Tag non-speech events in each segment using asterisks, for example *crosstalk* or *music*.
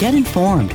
Get informed,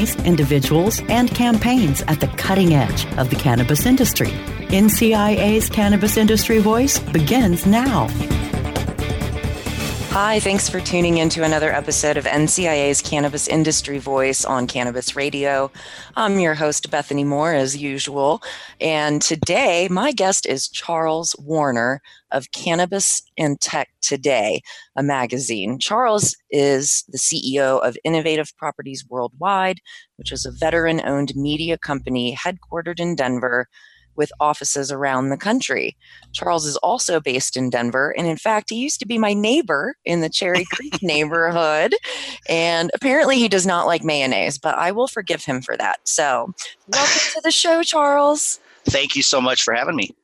companies, individuals, and campaigns at the cutting edge of the cannabis industry. NCIA's Cannabis Industry Voice begins now. Hi, thanks for tuning in to another episode of NCIA's Cannabis Industry Voice on Cannabis Radio. I'm your host, Bethany Moore, as usual. And today, my guest is Charles Warner of Cannabis and Tech Today, a magazine. Charles is the CEO of Innovative Properties Worldwide, which is a veteran owned media company headquartered in Denver with offices around the country. Charles is also based in Denver. And in fact, he used to be my neighbor in the Cherry *laughs* Creek neighborhood. And apparently, he does not like mayonnaise, but I will forgive him for that. So, welcome to the show, Charles. Thank you so much for having me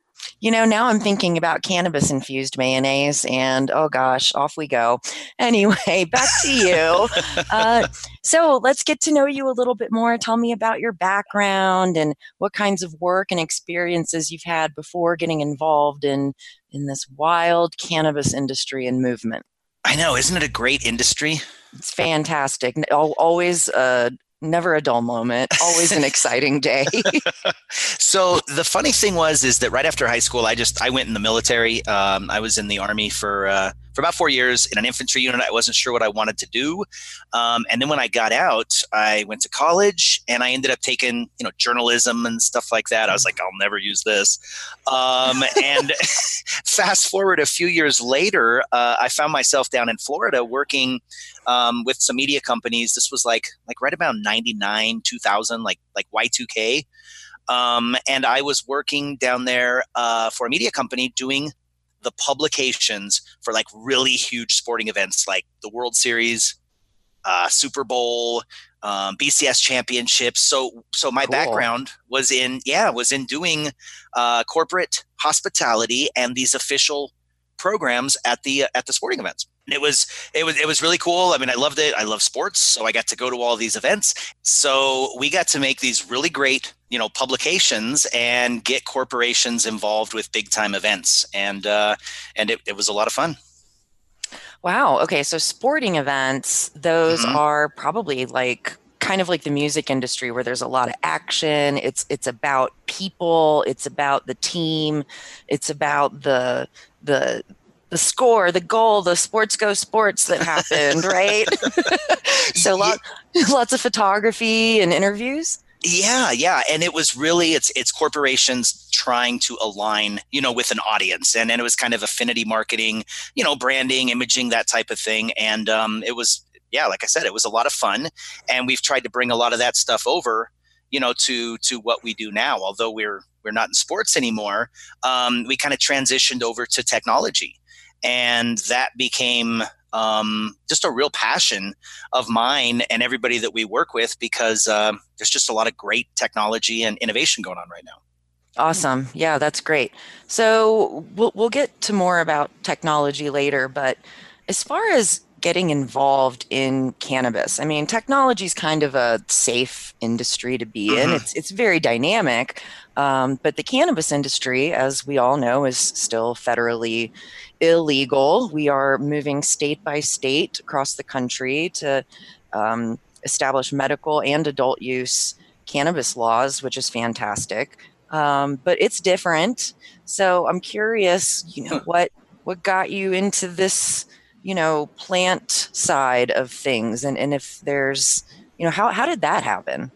you know, now I'm thinking about cannabis infused mayonnaise, and oh gosh, off we go. *laughs* Anyway, back to you. uh, so let's get to know you a little bit more. Tell me about your background and what kinds of work and experiences you've had before getting involved in in this wild cannabis industry and movement. I know, isn't it a great industry? It's fantastic. Always uh, never a dull moment. Always an *laughs* exciting day. *laughs* So the funny thing was is that right after high school i just i went in the military. Um, i was in the army for uh, for about four years in an infantry unit. I wasn't sure what I wanted to do. Um, and then when I got out, I went to college and I ended up taking, you know, journalism and stuff like that. I was like, I'll never use this. Um, *laughs* and *laughs* fast forward a few years later, uh, I found myself down in Florida working um, with some media companies. This was like, like right about 99, 2000, like, like Y2K. Um, and I was working down there uh, for a media company doing the publications for like really huge sporting events like the World Series, uh, Super Bowl, um, BCS championships. So, so my cool. background was in yeah was in doing uh, corporate hospitality and these official programs at the at the sporting events it was it was it was really cool. I mean, I loved it. I love sports, so I got to go to all these events. So we got to make these really great, you know, publications and get corporations involved with big time events, and uh, and it, it was a lot of fun. Wow. Okay, so sporting events, those mm-hmm. are probably like kind of like the music industry where there's a lot of action it's it's about people it's about the team it's about the the the score, the goal, the sports go sports that happened, *laughs* right? *laughs* so lot, *laughs* lots of photography and interviews. Yeah, yeah, and it was really it's it's corporations trying to align, you know, with an audience, and and it was kind of affinity marketing, you know, branding, imaging, that type of thing, and um, it was yeah, like I said, it was a lot of fun, and we've tried to bring a lot of that stuff over, you know, to to what we do now. Although we're we're not in sports anymore, um, we kind of transitioned over to technology and that became um, just a real passion of mine and everybody that we work with because uh, there's just a lot of great technology and innovation going on right now. Awesome. Yeah, that's great. So we'll, we'll get to more about technology later, but as far as getting involved in cannabis, I mean, technology is kind of a safe industry to be in. Mm-hmm. It's it's very dynamic, um, but the cannabis industry, as we all know, is still federally illegal. We are moving state by state across the country to um, establish medical and adult use cannabis laws, which is fantastic. Um, but it's different. So I'm curious, you know, what what got you into this, you know, plant side of things, and and if there's, you know, how how did that happen?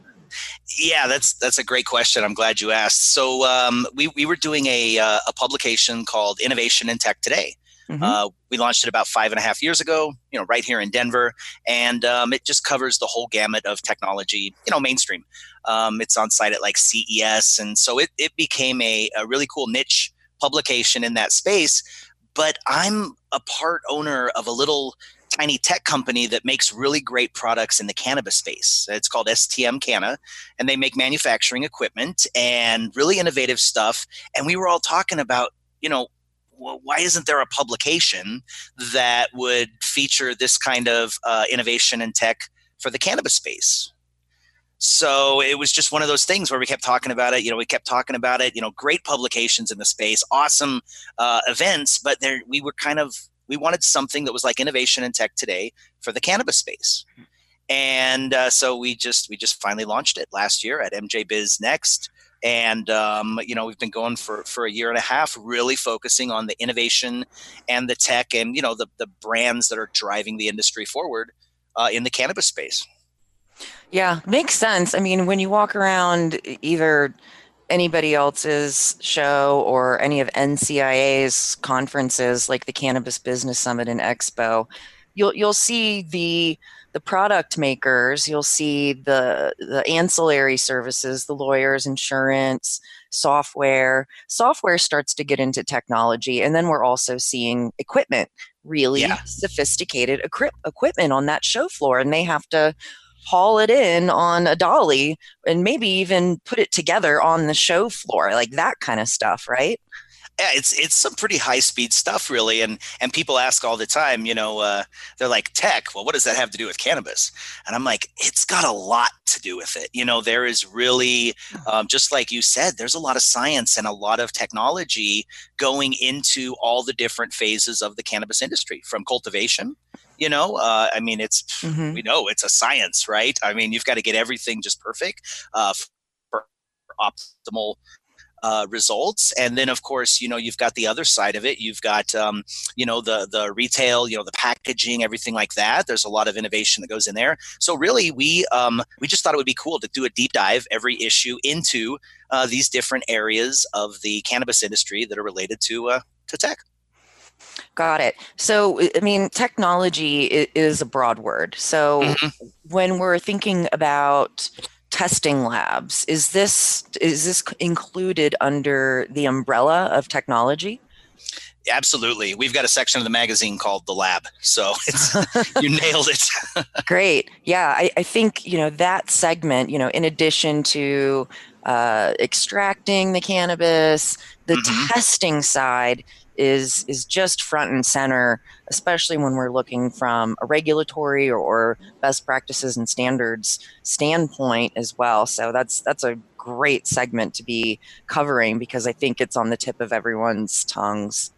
Yeah, that's that's a great question. I'm glad you asked. So um, we we were doing a uh, a publication called Innovation in Tech Today. Mm-hmm. Uh, we launched it about five and a half years ago, you know, right here in Denver, and um, it just covers the whole gamut of technology, you know, mainstream. Um, it's on site at like CES, and so it it became a, a really cool niche publication in that space. But I'm a part owner of a little tiny tech company that makes really great products in the cannabis space. It's called STM Canna, and they make manufacturing equipment and really innovative stuff. And we were all talking about, you know, why isn't there a publication that would feature this kind of uh, innovation and tech for the cannabis space? So it was just one of those things where we kept talking about it. You know, we kept talking about it. You know, great publications in the space, awesome uh, events, but there we were kind of we wanted something that was like innovation and tech today for the cannabis space. And uh, so we just we just finally launched it last year at MJ Biz Next, and um, you know we've been going for for a year and a half, really focusing on the innovation and the tech, and you know the the brands that are driving the industry forward uh, in the cannabis space. Yeah, makes sense. I mean, when you walk around either anybody else's show or any of NCIA's conferences like the Cannabis Business Summit and Expo, you'll you'll see the the product makers, you'll see the the ancillary services, the lawyers, insurance, software. Software starts to get into technology, and then we're also seeing equipment, really yeah. sophisticated equip- equipment on that show floor, and they have to haul it in on a dolly and maybe even put it together on the show floor, like that kind of stuff, right? yeah, it's it's some pretty high speed stuff, really. And and people ask all the time, you know, uh, they're like, tech. Well, what does that have to do with cannabis? And I'm like, it's got a lot to do with it. You know, there is really, um, just like you said, there's a lot of science and a lot of technology going into all the different phases of the cannabis industry, from cultivation you know uh, i mean it's mm-hmm. we know it's a science right? I mean you've got to get everything just perfect uh, for optimal uh, results. And then of course you know you've got the other side of it. You've got um, you know the the retail you know the packaging everything like that. There's a lot of innovation that goes in there. So really we um, we just thought it would be cool to do a deep dive every issue into uh, these different areas of the cannabis industry that are related to uh, to tech Got it. So, I mean, technology is a broad word. So, mm-hmm. when we're thinking about testing labs, is this is this included under the umbrella of technology? Absolutely. We've got a section of the magazine called The Lab. So it's, you *laughs* nailed it. Great. Yeah. I, I, think, you know, that segment, you know, in addition to uh, extracting the cannabis, the mm-hmm. testing side is is just front and center, especially when we're looking from a regulatory or, or best practices and standards standpoint as well. So that's that's a great segment to be covering because I think it's on the tip of everyone's tongues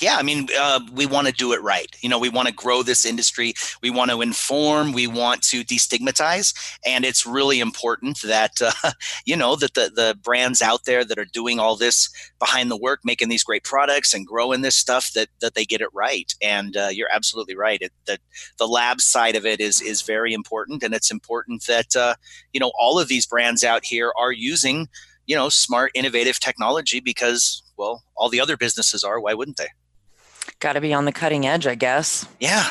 yeah, I mean, uh, we want to do it right. You know, we want to grow this industry. We want to inform. We want to destigmatize, and it's really important that uh, *laughs* you know that the the brands out there that are doing all this behind the work, making these great products and growing this stuff, that that they get it right. And uh, you're absolutely right. It, that the lab side of it is is very important, and it's important that uh, you know all of these brands out here are using you know smart, innovative technology because well, all the other businesses are. Why wouldn't they? Got to be on the cutting edge, I guess. Yeah.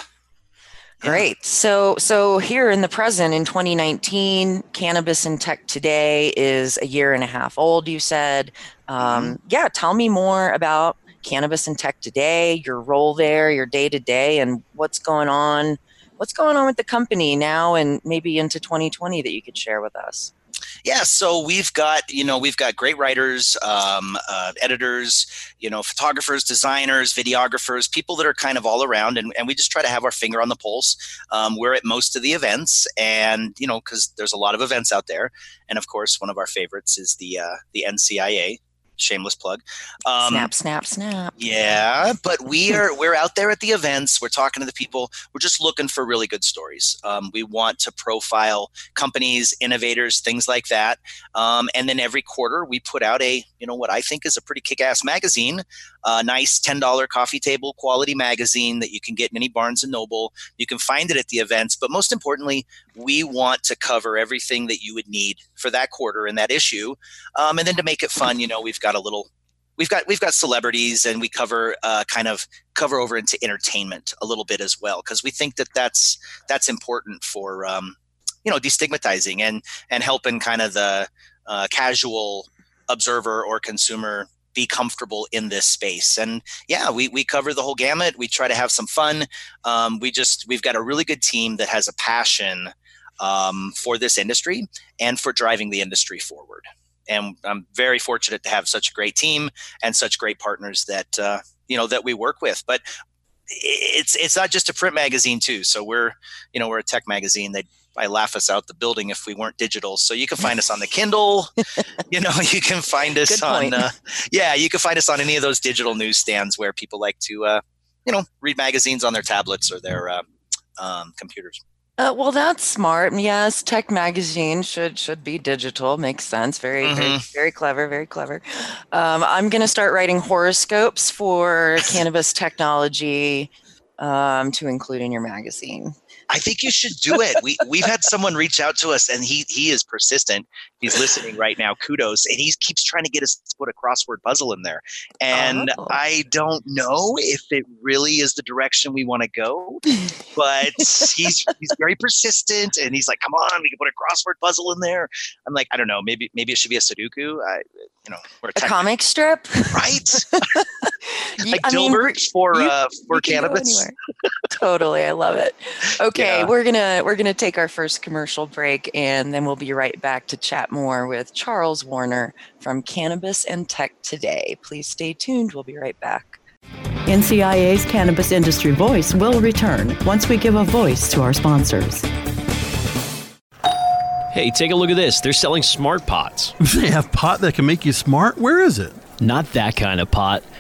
Great. So, so here in the present, in 2019, cannabis and tech today is a year and a half old. You said, um, mm-hmm. yeah. Tell me more about cannabis and tech today, your role there, your day to day, and what's going on. What's going on with the company now, and maybe into 2020 that you could share with us. Yeah, so we've got you know we've got great writers, um, uh, editors, you know, photographers, designers, videographers, people that are kind of all around, and, and we just try to have our finger on the pulse. Um, we're at most of the events, and you know, because there's a lot of events out there, and of course, one of our favorites is the uh, the NCIA, shameless plug. Um, snap, snap, snap. Yeah, *laughs* but we are we're out there at the events. We're talking to the people. We're just looking for really good stories. Um, we want to profile companies, innovators, things like that. Um, and then every quarter we put out a you know what I think is a pretty kick-ass magazine, a nice ten dollar coffee table quality magazine that you can get in any Barnes and Noble. You can find it at the events, but most importantly, we want to cover everything that you would need for that quarter and that issue. Um, and then to make it fun, you know, we've got a little we've got we've got celebrities and we cover uh, kind of cover over into entertainment a little bit as well because we think that that's that's important for um, you know destigmatizing and and helping kind of the uh, casual observer or consumer be comfortable in this space. And yeah, we, we cover the whole gamut. We try to have some fun. Um, we just, we've got a really good team that has a passion um, for this industry and for driving the industry forward. And I'm very fortunate to have such a great team and such great partners that, uh, you know, that we work with. But it's it's not just a print magazine too. So we're you know we're a tech magazine. They I laugh us out the building if we weren't digital. So you can find us on the *laughs* Kindle. you know, you can find us on, uh, yeah, you can find us on any of those digital newsstands where people like to, uh, you know, read magazines on their tablets or their uh, um, computers. Uh, well, that's smart. Yes, Tech Magazine should should be digital. Makes sense. Very, mm-hmm. very, very clever. Very clever. Um, I'm going to start writing horoscopes for *laughs* cannabis technology um, to include in your magazine. I think you should do it. We we've had someone reach out to us, and he he is persistent. He's listening right now. Kudos, and he keeps trying to get us to put a crossword puzzle in there. And oh. I don't know if it really is the direction we want to go, but he's he's very persistent, and he's like, "Come on, we can put a crossword puzzle in there." I'm like, I don't know. Maybe maybe it should be a Sudoku. I you know, a, a comic strip, right? *laughs* like I Dilbert mean, for you, uh, for cannabis. *laughs* totally, I love it. Okay, yeah. we're gonna we're gonna take our first commercial break, and then we'll be right back to chat more with Charles Warner from Cannabis and Tech Today. Please stay tuned. We'll be right back. NCIA's Cannabis Industry Voice will return once we give a voice to our sponsors. Hey, take a look at this. They're selling smart pots. *laughs* They have pot that can make you smart? Where is it? Not that kind of pot.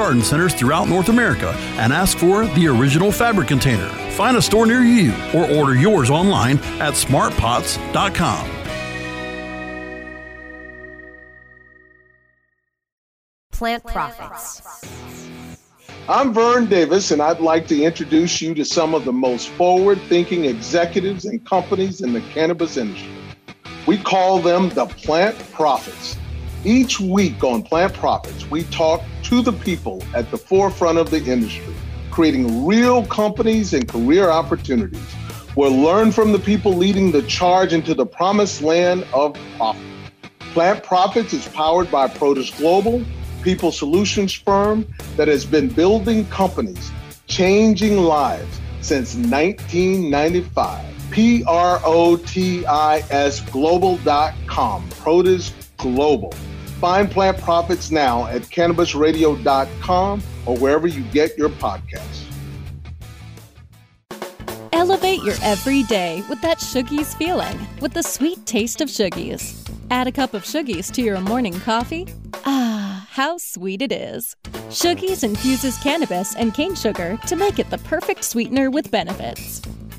garden centers throughout North America and ask for the original fabric container. Find a store near you or order yours online at smartpots.com. Plant Profits. I'm Vern Davis, and I'd like to introduce you to some of the most forward thinking executives and companies in the cannabis industry. We call them the Plant Profits. Each week on Plant Profits, we talk to the people at the forefront of the industry, creating real companies and career opportunities. We'll learn from the people leading the charge into the promised land of profit. Plant Profits is powered by Protis Global, people solutions firm that has been building companies, changing lives since 1995. P R O T I S global.com. Protis Global. Find Plant Profits now at cannabisradio.com or wherever you get your podcasts. Elevate your everyday with that Shoogies feeling with the sweet taste of Shoogies. Add a cup of Shoogies to your morning coffee. Ah, how sweet it is. Shoogies infuses cannabis and cane sugar to make it the perfect sweetener with benefits.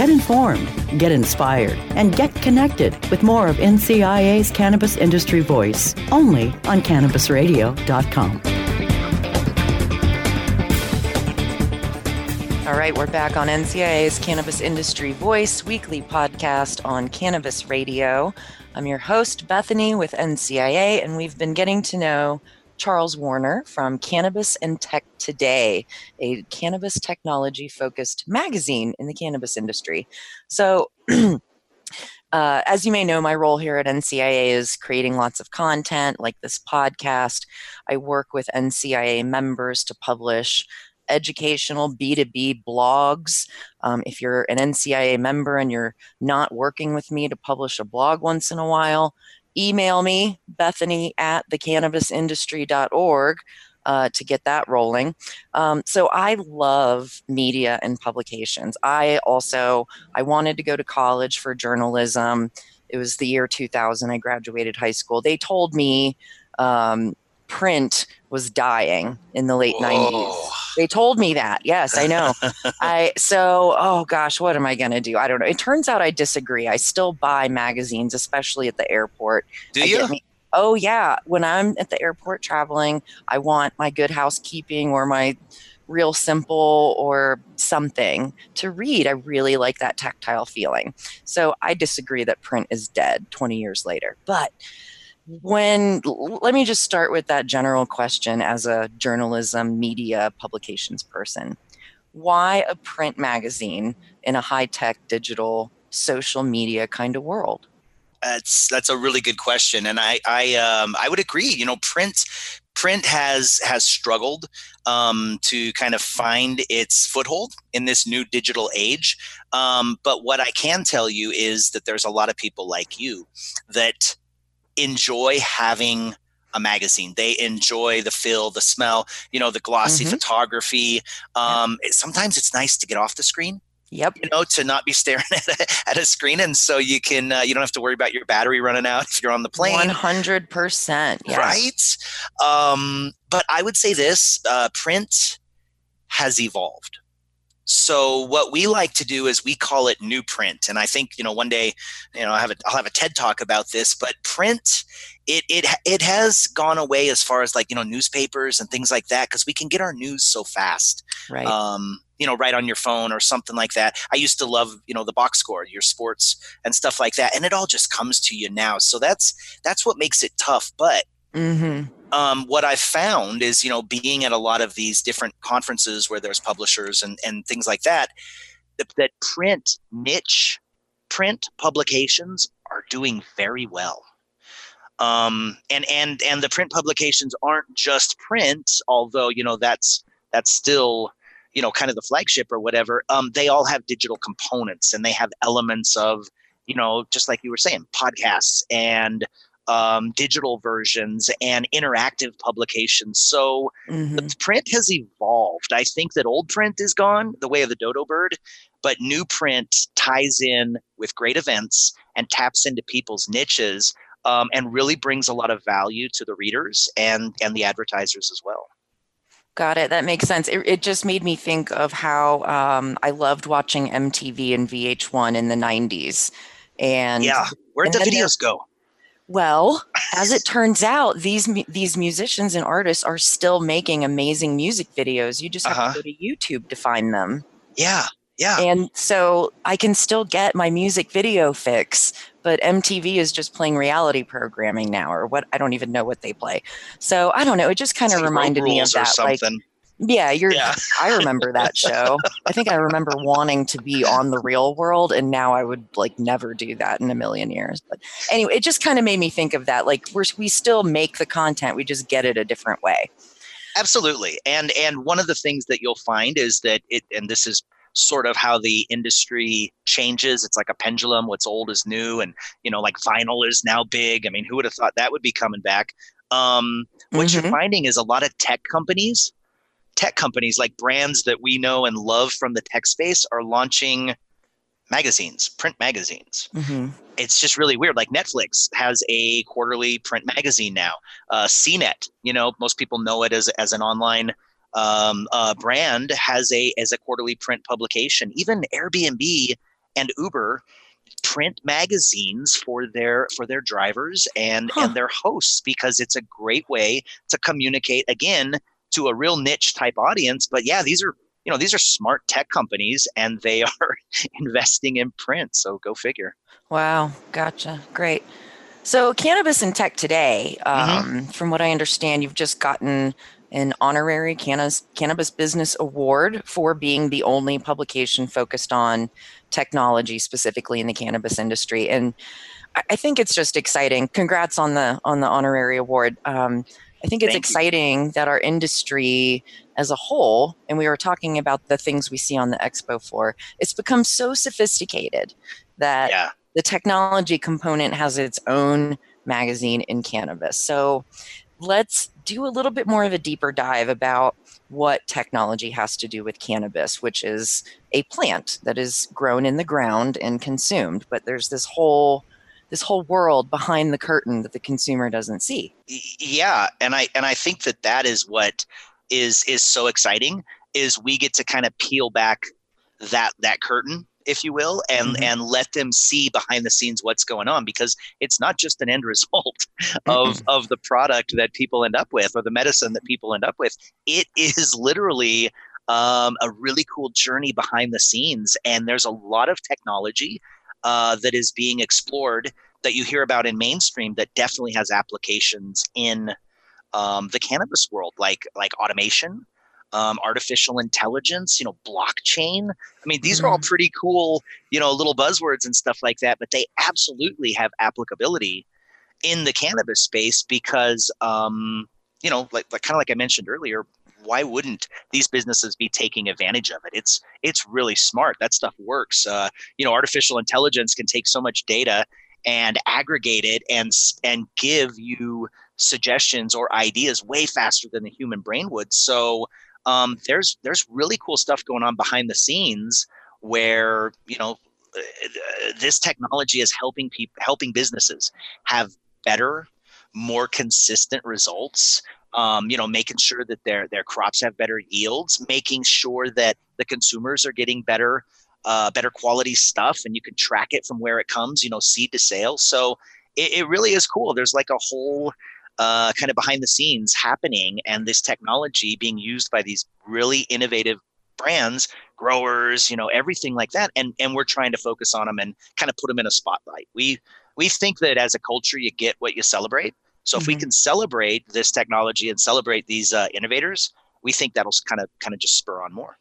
Get informed, get inspired, and get connected with more of NCIA's Cannabis Industry Voice only on CannabisRadio.com. All right, we're back on NCIA's Cannabis Industry Voice weekly podcast on Cannabis Radio. I'm your host, Bethany, with NCIA, and we've been getting to know Charles Warner from Cannabis and Tech Today, a cannabis technology focused magazine in the cannabis industry. So, *clears throat* uh, as you may know, my role here at NCIA is creating lots of content like this podcast. I work with NCIA members to publish educational B2B blogs. Um, if you're an NCIA member and you're not working with me to publish a blog once in a while, email me, Bethany at thecannabisindustry.org. uh, to get that rolling. Um, so I love media and publications. I also I wanted to go to college for journalism. It was the year 2000. I graduated high school. They told me um, print was dying in the late Whoa. 90s. They told me that. Yes, I know. *laughs* I so oh gosh, what am I going to do? I don't know. It turns out I disagree. I still buy magazines, especially at the airport. Do I you? Me, oh yeah, when I'm at the airport traveling, I want my good housekeeping or my real simple or something to read. I really like that tactile feeling. So I disagree that print is dead 20 years later. But when let me just start with that general question as a journalism media publications person why a print magazine in a high-tech digital social media kind of world that's that's a really good question and i i um i would agree you know print print has has struggled um, to kind of find its foothold in this new digital age. Um, but what I can tell you is that there's a lot of people like you that enjoy having a magazine. They enjoy the feel, the smell, you know, the glossy mm-hmm. photography. Um, it, sometimes it's nice to get off the screen. Yep. You know, to not be staring *laughs* at a, at a screen, and so you can uh, you don't have to worry about your battery running out *laughs* if you're on the plane. One hundred percent. Right. Um, but I would say this: uh, print has evolved. So what we like to do is we call it new print, and I think you know one day, you know, I have a, I'll have a TED talk about this. But print, it it it has gone away as far as like you know newspapers and things like that because we can get our news so fast, right? Um, you know, right on your phone or something like that. I used to love you know the box score, your sports and stuff like that, and it all just comes to you now. So that's that's what makes it tough, but. Mm-hmm um, what I've found is, you know, being at a lot of these different conferences where there's publishers and, and things like that, that, that print niche print publications are doing very well. Um, and and and the print publications aren't just print, although you know that's that's still you know kind of the flagship or whatever. Um, they all have digital components and they have elements of you know just like you were saying podcasts and um, digital versions and interactive publications. So mm-hmm. the print has evolved. I think that old print is gone, the way of the dodo bird, but new print ties in with great events and taps into people's niches um, and really brings a lot of value to the readers and and the advertisers as well. Got it. That makes sense. It, it just made me think of how um, I loved watching MTV and VH1 in the 90s. And yeah, where'd the videos go? Well, as it turns out, these these musicians and artists are still making amazing music videos. You just have uh-huh. to go to YouTube to find them. Yeah, yeah. And so I can still get my music video fix, but MTV is just playing reality programming now, or what? I don't even know what they play. So I don't know. It just kind of reminded me of that, like yeah, you're. Yeah. *laughs* I remember that show. I think I remember wanting to be on the real world, and now I would like never do that in a million years. But anyway, it just kind of made me think of that. Like we're we still make the content, we just get it a different way. Absolutely, and and one of the things that you'll find is that it, and this is sort of how the industry changes. It's like a pendulum. What's old is new, and you know, like vinyl is now big. I mean, who would have thought that would be coming back? Um, what mm-hmm. you're finding is a lot of tech companies tech companies like brands that we know and love from the tech space are launching magazines, print magazines. Mm-hmm. It's just really weird. Like Netflix has a quarterly print magazine now. Uh, CNET, you know, most people know it as as an online um, uh, brand, has a as a quarterly print publication. Even Airbnb and Uber print magazines for their for their drivers and huh. and their hosts because it's a great way to communicate again to a real niche type audience. But yeah, these are you know these are smart tech companies and they *laughs* are investing in print. So go figure. Wow, gotcha. Great. So cannabis and tech today, mm-hmm. um, mm-hmm. from what I understand, you've just gotten an honorary cannabis, cannabis business award for being the only publication focused on technology specifically in the cannabis industry and I think it's just exciting. Congrats on the on the honorary award. Um, I think it's Thank exciting you. that our industry as a whole, and we were talking about the things we see on the expo floor, it's become so sophisticated that yeah. the technology component has its own magazine in cannabis. So let's do a little bit more of a deeper dive about what technology has to do with cannabis, which is a plant that is grown in the ground and consumed. But there's this whole this whole world behind the curtain that the consumer doesn't see. Yeah, and I and I think that that is what is is so exciting is we get to kind of peel back that that curtain if you will and mm-hmm. and let them see behind the scenes what's going on because it's not just an end *laughs* result of of the product that people end up with or the medicine that people end up with it is literally um, a really cool journey behind the scenes and there's a lot of technology uh, that is being explored that you hear about in mainstream that definitely has applications in um, the cannabis world like like automation um, artificial intelligence, you know, blockchain. I mean, these mm-hmm. are all mm-hmm. pretty cool, you know, little buzzwords and stuff like that, but they absolutely have applicability in the cannabis space because, um, you know, like, like kind of like I mentioned earlier, why wouldn't these businesses be taking advantage of it? It's it's really smart. That stuff works. Uh, you know, artificial intelligence can take so much data and aggregate it and and give you suggestions or ideas way faster than the human brain would. So um, there's there's really cool stuff going on behind the scenes where you know uh, this technology is helping people helping businesses have better more consistent results um, you know making sure that their their crops have better yields making sure that the consumers are getting better uh, better quality stuff and you can track it from where it comes you know seed to sale. So it, it really is cool. There's like a whole uh, kind of behind the scenes happening and this technology being used by these really innovative brands growers you know everything like that. And and we're trying to focus on them and kind of put them in a spotlight. We we think that as a culture you get what you celebrate so mm-hmm. if we mm-hmm. can celebrate this technology and celebrate these uh, innovators we think that'll kind of kind of just spur on more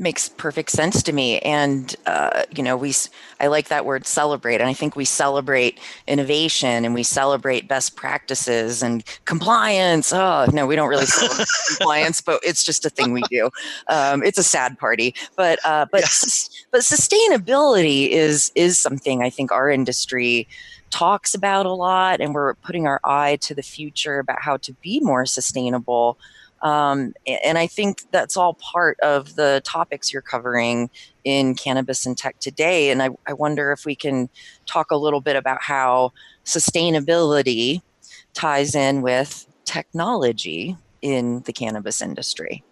makes perfect sense to me and uh, you know we i like that word celebrate and i think we celebrate innovation and we celebrate best practices and compliance oh no we don't really celebrate *laughs* compliance but it's just a thing we do um, it's a sad party but uh, but yes. but sustainability is is something i think our industry talks about a lot and we're putting our eye to the future about how to be more sustainable um, and I think that's all part of the topics you're covering in cannabis and tech today. And I, I wonder if we can talk a little bit about how sustainability ties in with technology in the cannabis industry.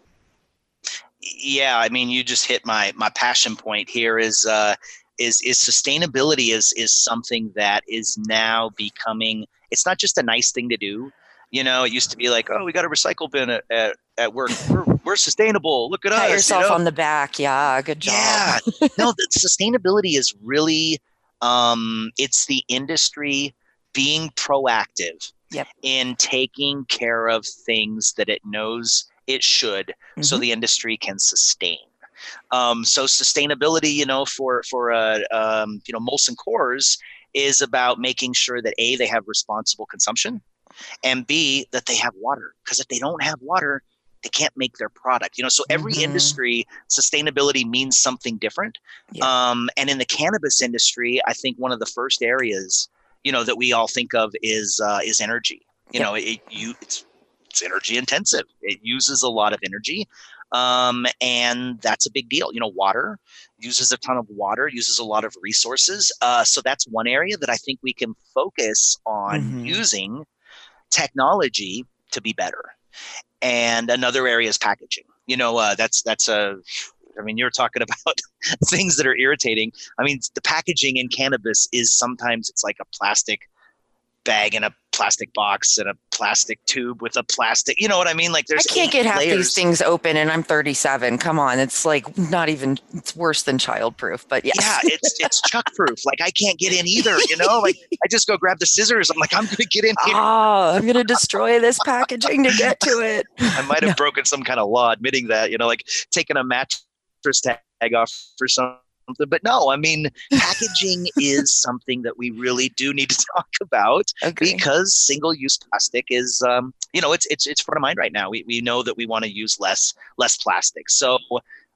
Yeah, I mean, you just hit my my passion point here. Is uh, is is sustainability is is something that is now becoming. It's not just a nice thing to do you know, it used to be like, oh, we got a recycle bin at, at, at work. We're, we're sustainable. Look at Pat us. yourself you know? on the back. Yeah, good job. Yeah. *laughs* no, the sustainability is really, um, it's the industry being proactive yep. in taking care of things that it knows it should mm-hmm. so the industry can sustain. Um, so sustainability, you know, for for uh, um, you know Molson Coors is about making sure that a they have responsible consumption and B, that they have water. Because if they don't have water, they can't make their product. You know, so every mm-hmm. industry, sustainability means something different. Yeah. Um, and in the cannabis industry, I think one of the first areas, you know, that we all think of is uh, is energy. You yeah. know, it, you it's it's energy intensive. It uses a lot of energy. Um, and that's a big deal. You know, water uses a ton of water, uses a lot of resources. Uh, so that's one area that I think we can focus on mm-hmm. using technology to be better. And another area is packaging. You know, uh, that's that's a I mean, you're talking *laughs* about things that are irritating. I mean, the packaging in cannabis is sometimes it's like a plastic bag in a plastic box and a plastic tube with a plastic. You know what I mean? Like there's. I can't get half these things open, and I'm 37. Come on, it's like not even. It's worse than childproof. But yes. yeah, it's *laughs* it's chuck proof. Like I can't get in either. You know, like I just go grab the scissors. I'm like I'm gonna get in here. Oh, I'm gonna destroy this packaging to get to it. I might have no. broken some kind of law admitting that. You know, like taking a mattress tag off for some something. But no, I mean, packaging *laughs* is something that we really do need to *laughs* talk about because single-use plastic is, um, you know, it's it's it's front of mind right now. We we know that we want to use less less plastic, so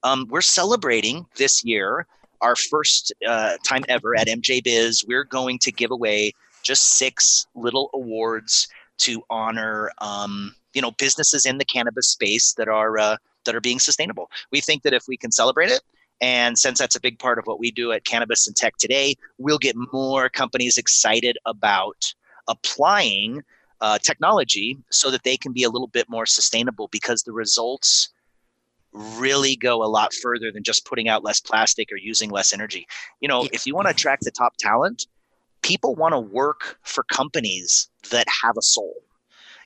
um, we're celebrating this year our first uh, time ever at MJ Biz. We're going to give away just six little awards to honor um, you know businesses in the cannabis space that are uh, that are being sustainable. We think that if we can celebrate it, and since that's a big part of what we do at Cannabis and Tech today, we'll get more companies excited about applying uh, technology so that they can be a little bit more sustainable because the results really go a lot further than just putting out less plastic or using less energy. You know, if you want to attract the top talent, people want to work for companies that have a soul.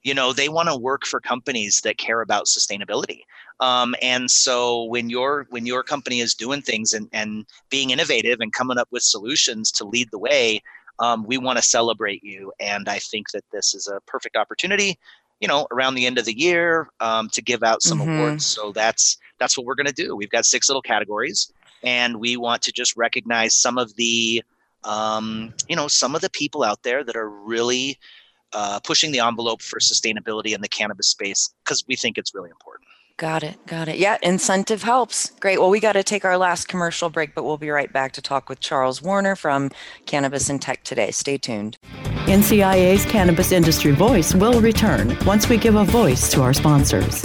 You know, they want to work for companies that care about sustainability. Um, and so when your when your company is doing things and, and being innovative and coming up with solutions to lead the way, um, we want to celebrate you. And I think that this is a perfect opportunity, you know, around the end of the year um, to give out some Mhm. awards. So that's that's what we're going to do. We've got six little categories, and we want to just recognize some of the, um, you know, some of the people out there that are really uh, pushing the envelope for sustainability in the cannabis space because we think it's really important. Got it. Got it. Yeah, incentive helps. Great. Well, we got to take our last commercial break, but we'll be right back to talk with Charles Warner from Cannabis and Tech today. Stay tuned. NCIA's Cannabis Industry Voice will return once we give a voice to our sponsors.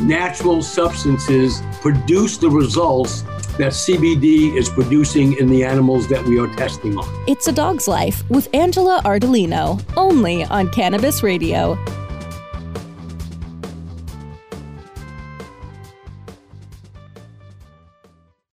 natural substances produce the results that CBD is producing in the animals that we are testing on. It's a dog's life with Angela Ardolino, only on Cannabis Radio.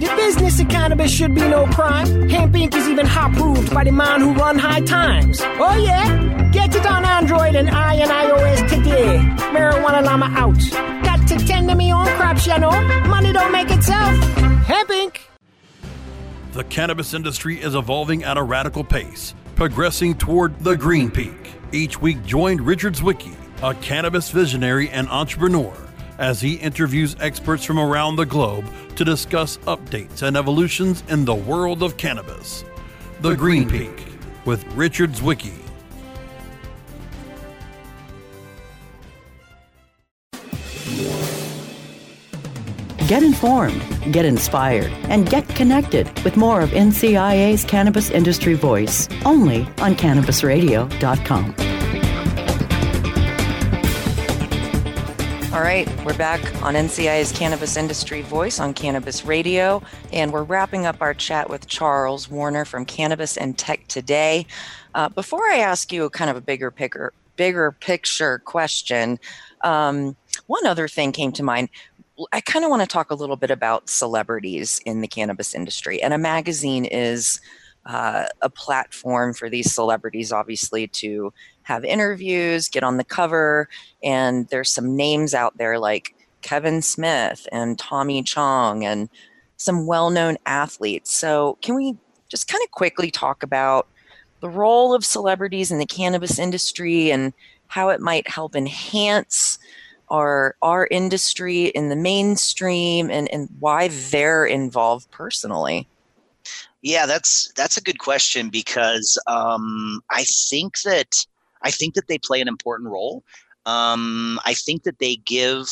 The business of cannabis should be no crime. Hemp Inc. is even hot proved by the man who run high times. Oh yeah? Get it on Android and I and iOS today. Marijuana Llama out. Got to tend to me own crops, you know. Money don't make itself. Hemp Inc. The cannabis industry is evolving at a radical pace, progressing toward the green peak. Each week, join Richard Zwicky, a cannabis visionary and entrepreneur, as he interviews experts from around the globe to discuss updates and evolutions in the world of cannabis. The, Green, Peak with Richard Zwicky. Get informed, get inspired, and get connected with more of NCIA's Cannabis Industry Voice only on CannabisRadio.com. All right, we're back on NCI's Cannabis Industry Voice on Cannabis Radio, and we're wrapping up our chat with Charles Warner from Cannabis and Tech today. Uh, before I ask you a kind of a bigger picker, bigger picture question, um, one other thing came to mind. I kind of want to talk a little bit about celebrities in the cannabis industry, and a magazine is uh, a platform for these celebrities, obviously, to have interviews, get on the cover, and there's some names out there like Kevin Smith and Tommy Chong and some well-known athletes. So, can we just kind of quickly talk about the role of celebrities in the cannabis industry and how it might help enhance our our industry in the mainstream and, and why they're involved personally? Yeah, that's that's a good question because um, I think that I think that they play an important role. Um, I think that they give.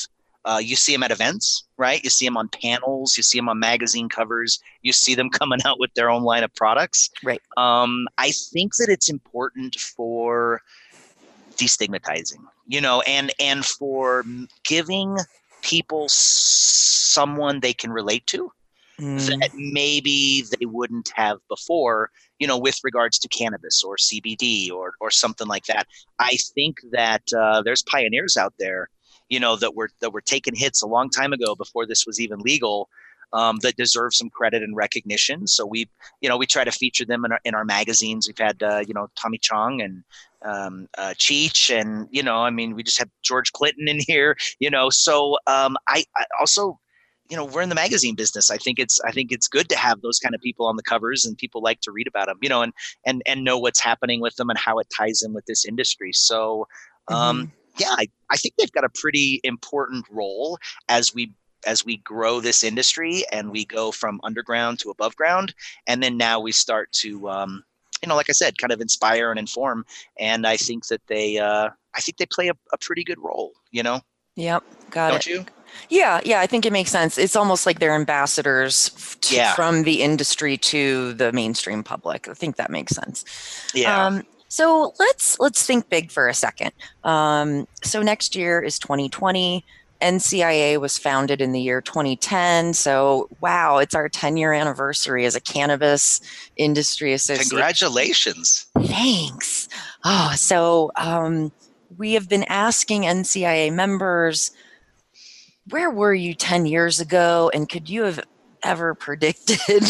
Uh, you see them at events, right? You see them on panels. You see them on magazine covers. You see them *laughs* coming out with their own line of products. Right. Um, I think that it's important for destigmatizing, you know, and and for giving people someone they can relate to Mm. that maybe they wouldn't have before you know, with regards to cannabis or CBD or or something like that. I think that uh, there's pioneers out there, you know, that were that were taking hits a long time ago before this was even legal. Um, that deserve some credit and recognition. So we, you know, we try to feature them in our, in our magazines. We've had, uh, you know, Tommy Chong and um, uh, Cheech, and you know, I mean, we just have George Clinton in *laughs* here, you know. So um, I, I also you know we're in the magazine business i think it's i think it's good to have those kind of people on the covers and people like to read about them you know and and and know what's happening with them and how it ties in with this industry so um mm-hmm. yeah I, I think they've got a pretty important role as we as we grow this industry and we go from underground to above ground and then now we start to um you know like i said kind of inspire and inform and i think that they uh i think they play a, a pretty good role you know Yep, got Don't it. you? Yeah, yeah, I think it makes sense. It's almost like they're ambassadors to, Yeah. from the industry to the mainstream public. I think that makes sense. Yeah. Um, so let's let's think big for a second. Um, so next year is 2020. NCIA was founded in the year 2010. So wow, it's our 10 year anniversary as a cannabis industry association. Congratulations. Thanks. Oh, so um, we have been asking NCIA members, where were you 10 years ago? And could you have ever *laughs* predicted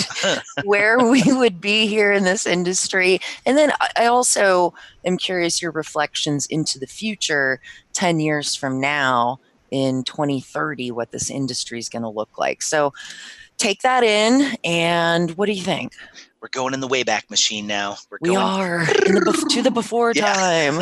where we *laughs* would be here in this industry? And then I- also am curious your reflections into the future 10 years from now in 2030, what this industry is going to look like. So take that in. And what do you think? We're going in the Wayback Machine now. We're We going are the to the *laughs* before time.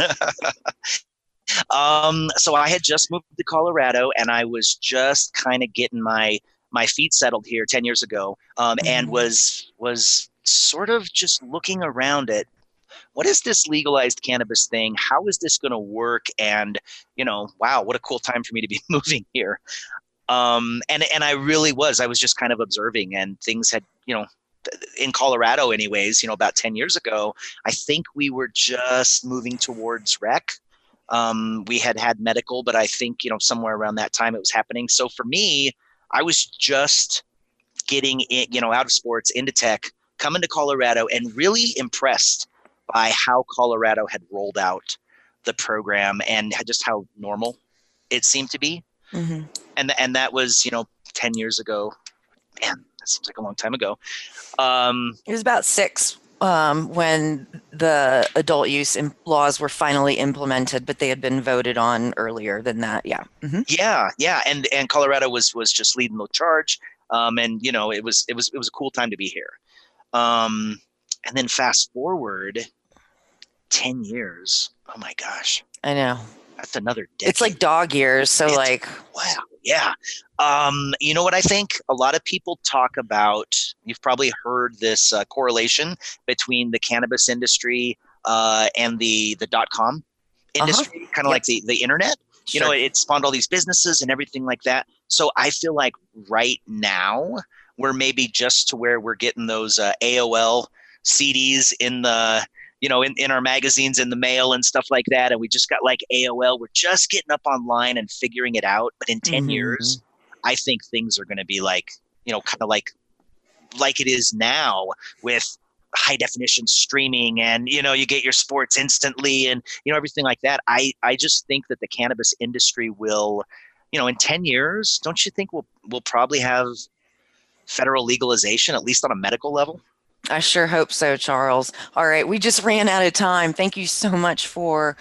Um, so I had just moved to Colorado, and I was just kind of getting my my feet settled here ten years ago, um, and Mhm. was was sort of just looking around at what is this legalized cannabis thing? How is this going to work? And you know, wow, what a cool time for me to be *laughs* moving here. Um, and and I really was. I was just kind of observing, and things had you know in Colorado, anyways, you know, about 10 years ago, I think we were just moving towards rec. Um, we had had medical, but I think, you know, somewhere around that time it was happening. So for me, I was just getting in, you know, out of sports into tech, coming to Colorado and really impressed by how Colorado had rolled out the program and just how normal it seemed to be. Mhm. And, and that was, you know, 10 years ago. Man, that seems like a long time ago. Um, It was about six um, when the adult use laws were finally implemented, but they had been voted on earlier than that. Yeah. hmm Yeah, yeah, and and Colorado was was just leading the charge, um, and you know it was it was it was a cool time to be here. Um, and then fast forward ten years. Oh my gosh, I know. that's another decade. It's like dog years. So, It's- like, wow, yeah. Um, you know what I think? A lot of people talk about. You've probably heard this uh, correlation between the cannabis industry uh, and the the dot com industry, kind of like the the internet you know Sure. it spawned all these businesses and everything like that so i feel like right now we're maybe just to where we're getting those uh, aol cds in the you know in, in our magazines in the mail and stuff like that and we just got like aol we're just getting up online and figuring it out but in 10 Mhm. years i think things are going to be like you know kind of like like it is now with high definition streaming and you know you get your sports instantly and you know everything like that. I i just think that the cannabis industry will you know in 10 years don't you think we'll we'll probably have federal legalization at least on a medical level I sure hope so, Charles. All right. We just ran out of time. Thank you so much for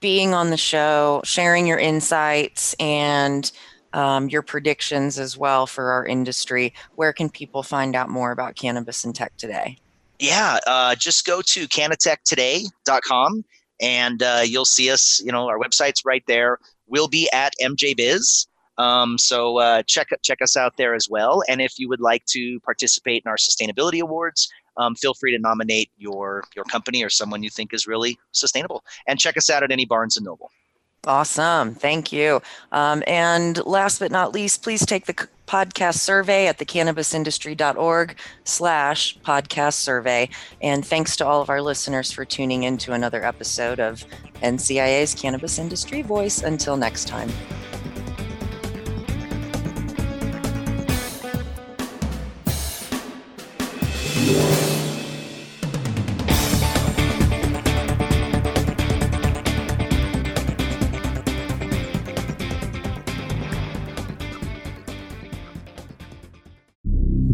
being on the show, sharing your insights and um, your predictions as well for our industry. Where can people find out more about cannabis and tech today? yeah uh, just go to cannatechtoday.com and uh, you'll see us you know our website's right there we'll be at mjbiz um, so uh, check check us out there as well and if you would like to participate in our sustainability awards um, feel free to nominate your your company or someone you think is really sustainable and check us out at any barnes and noble Awesome. Thank you. Um, and last but not least, please take the podcast survey at thecannabisindustry.org slash podcast survey. And thanks to all of our listeners for tuning in to another episode of NCIA's Cannabis Industry Voice. Until next time.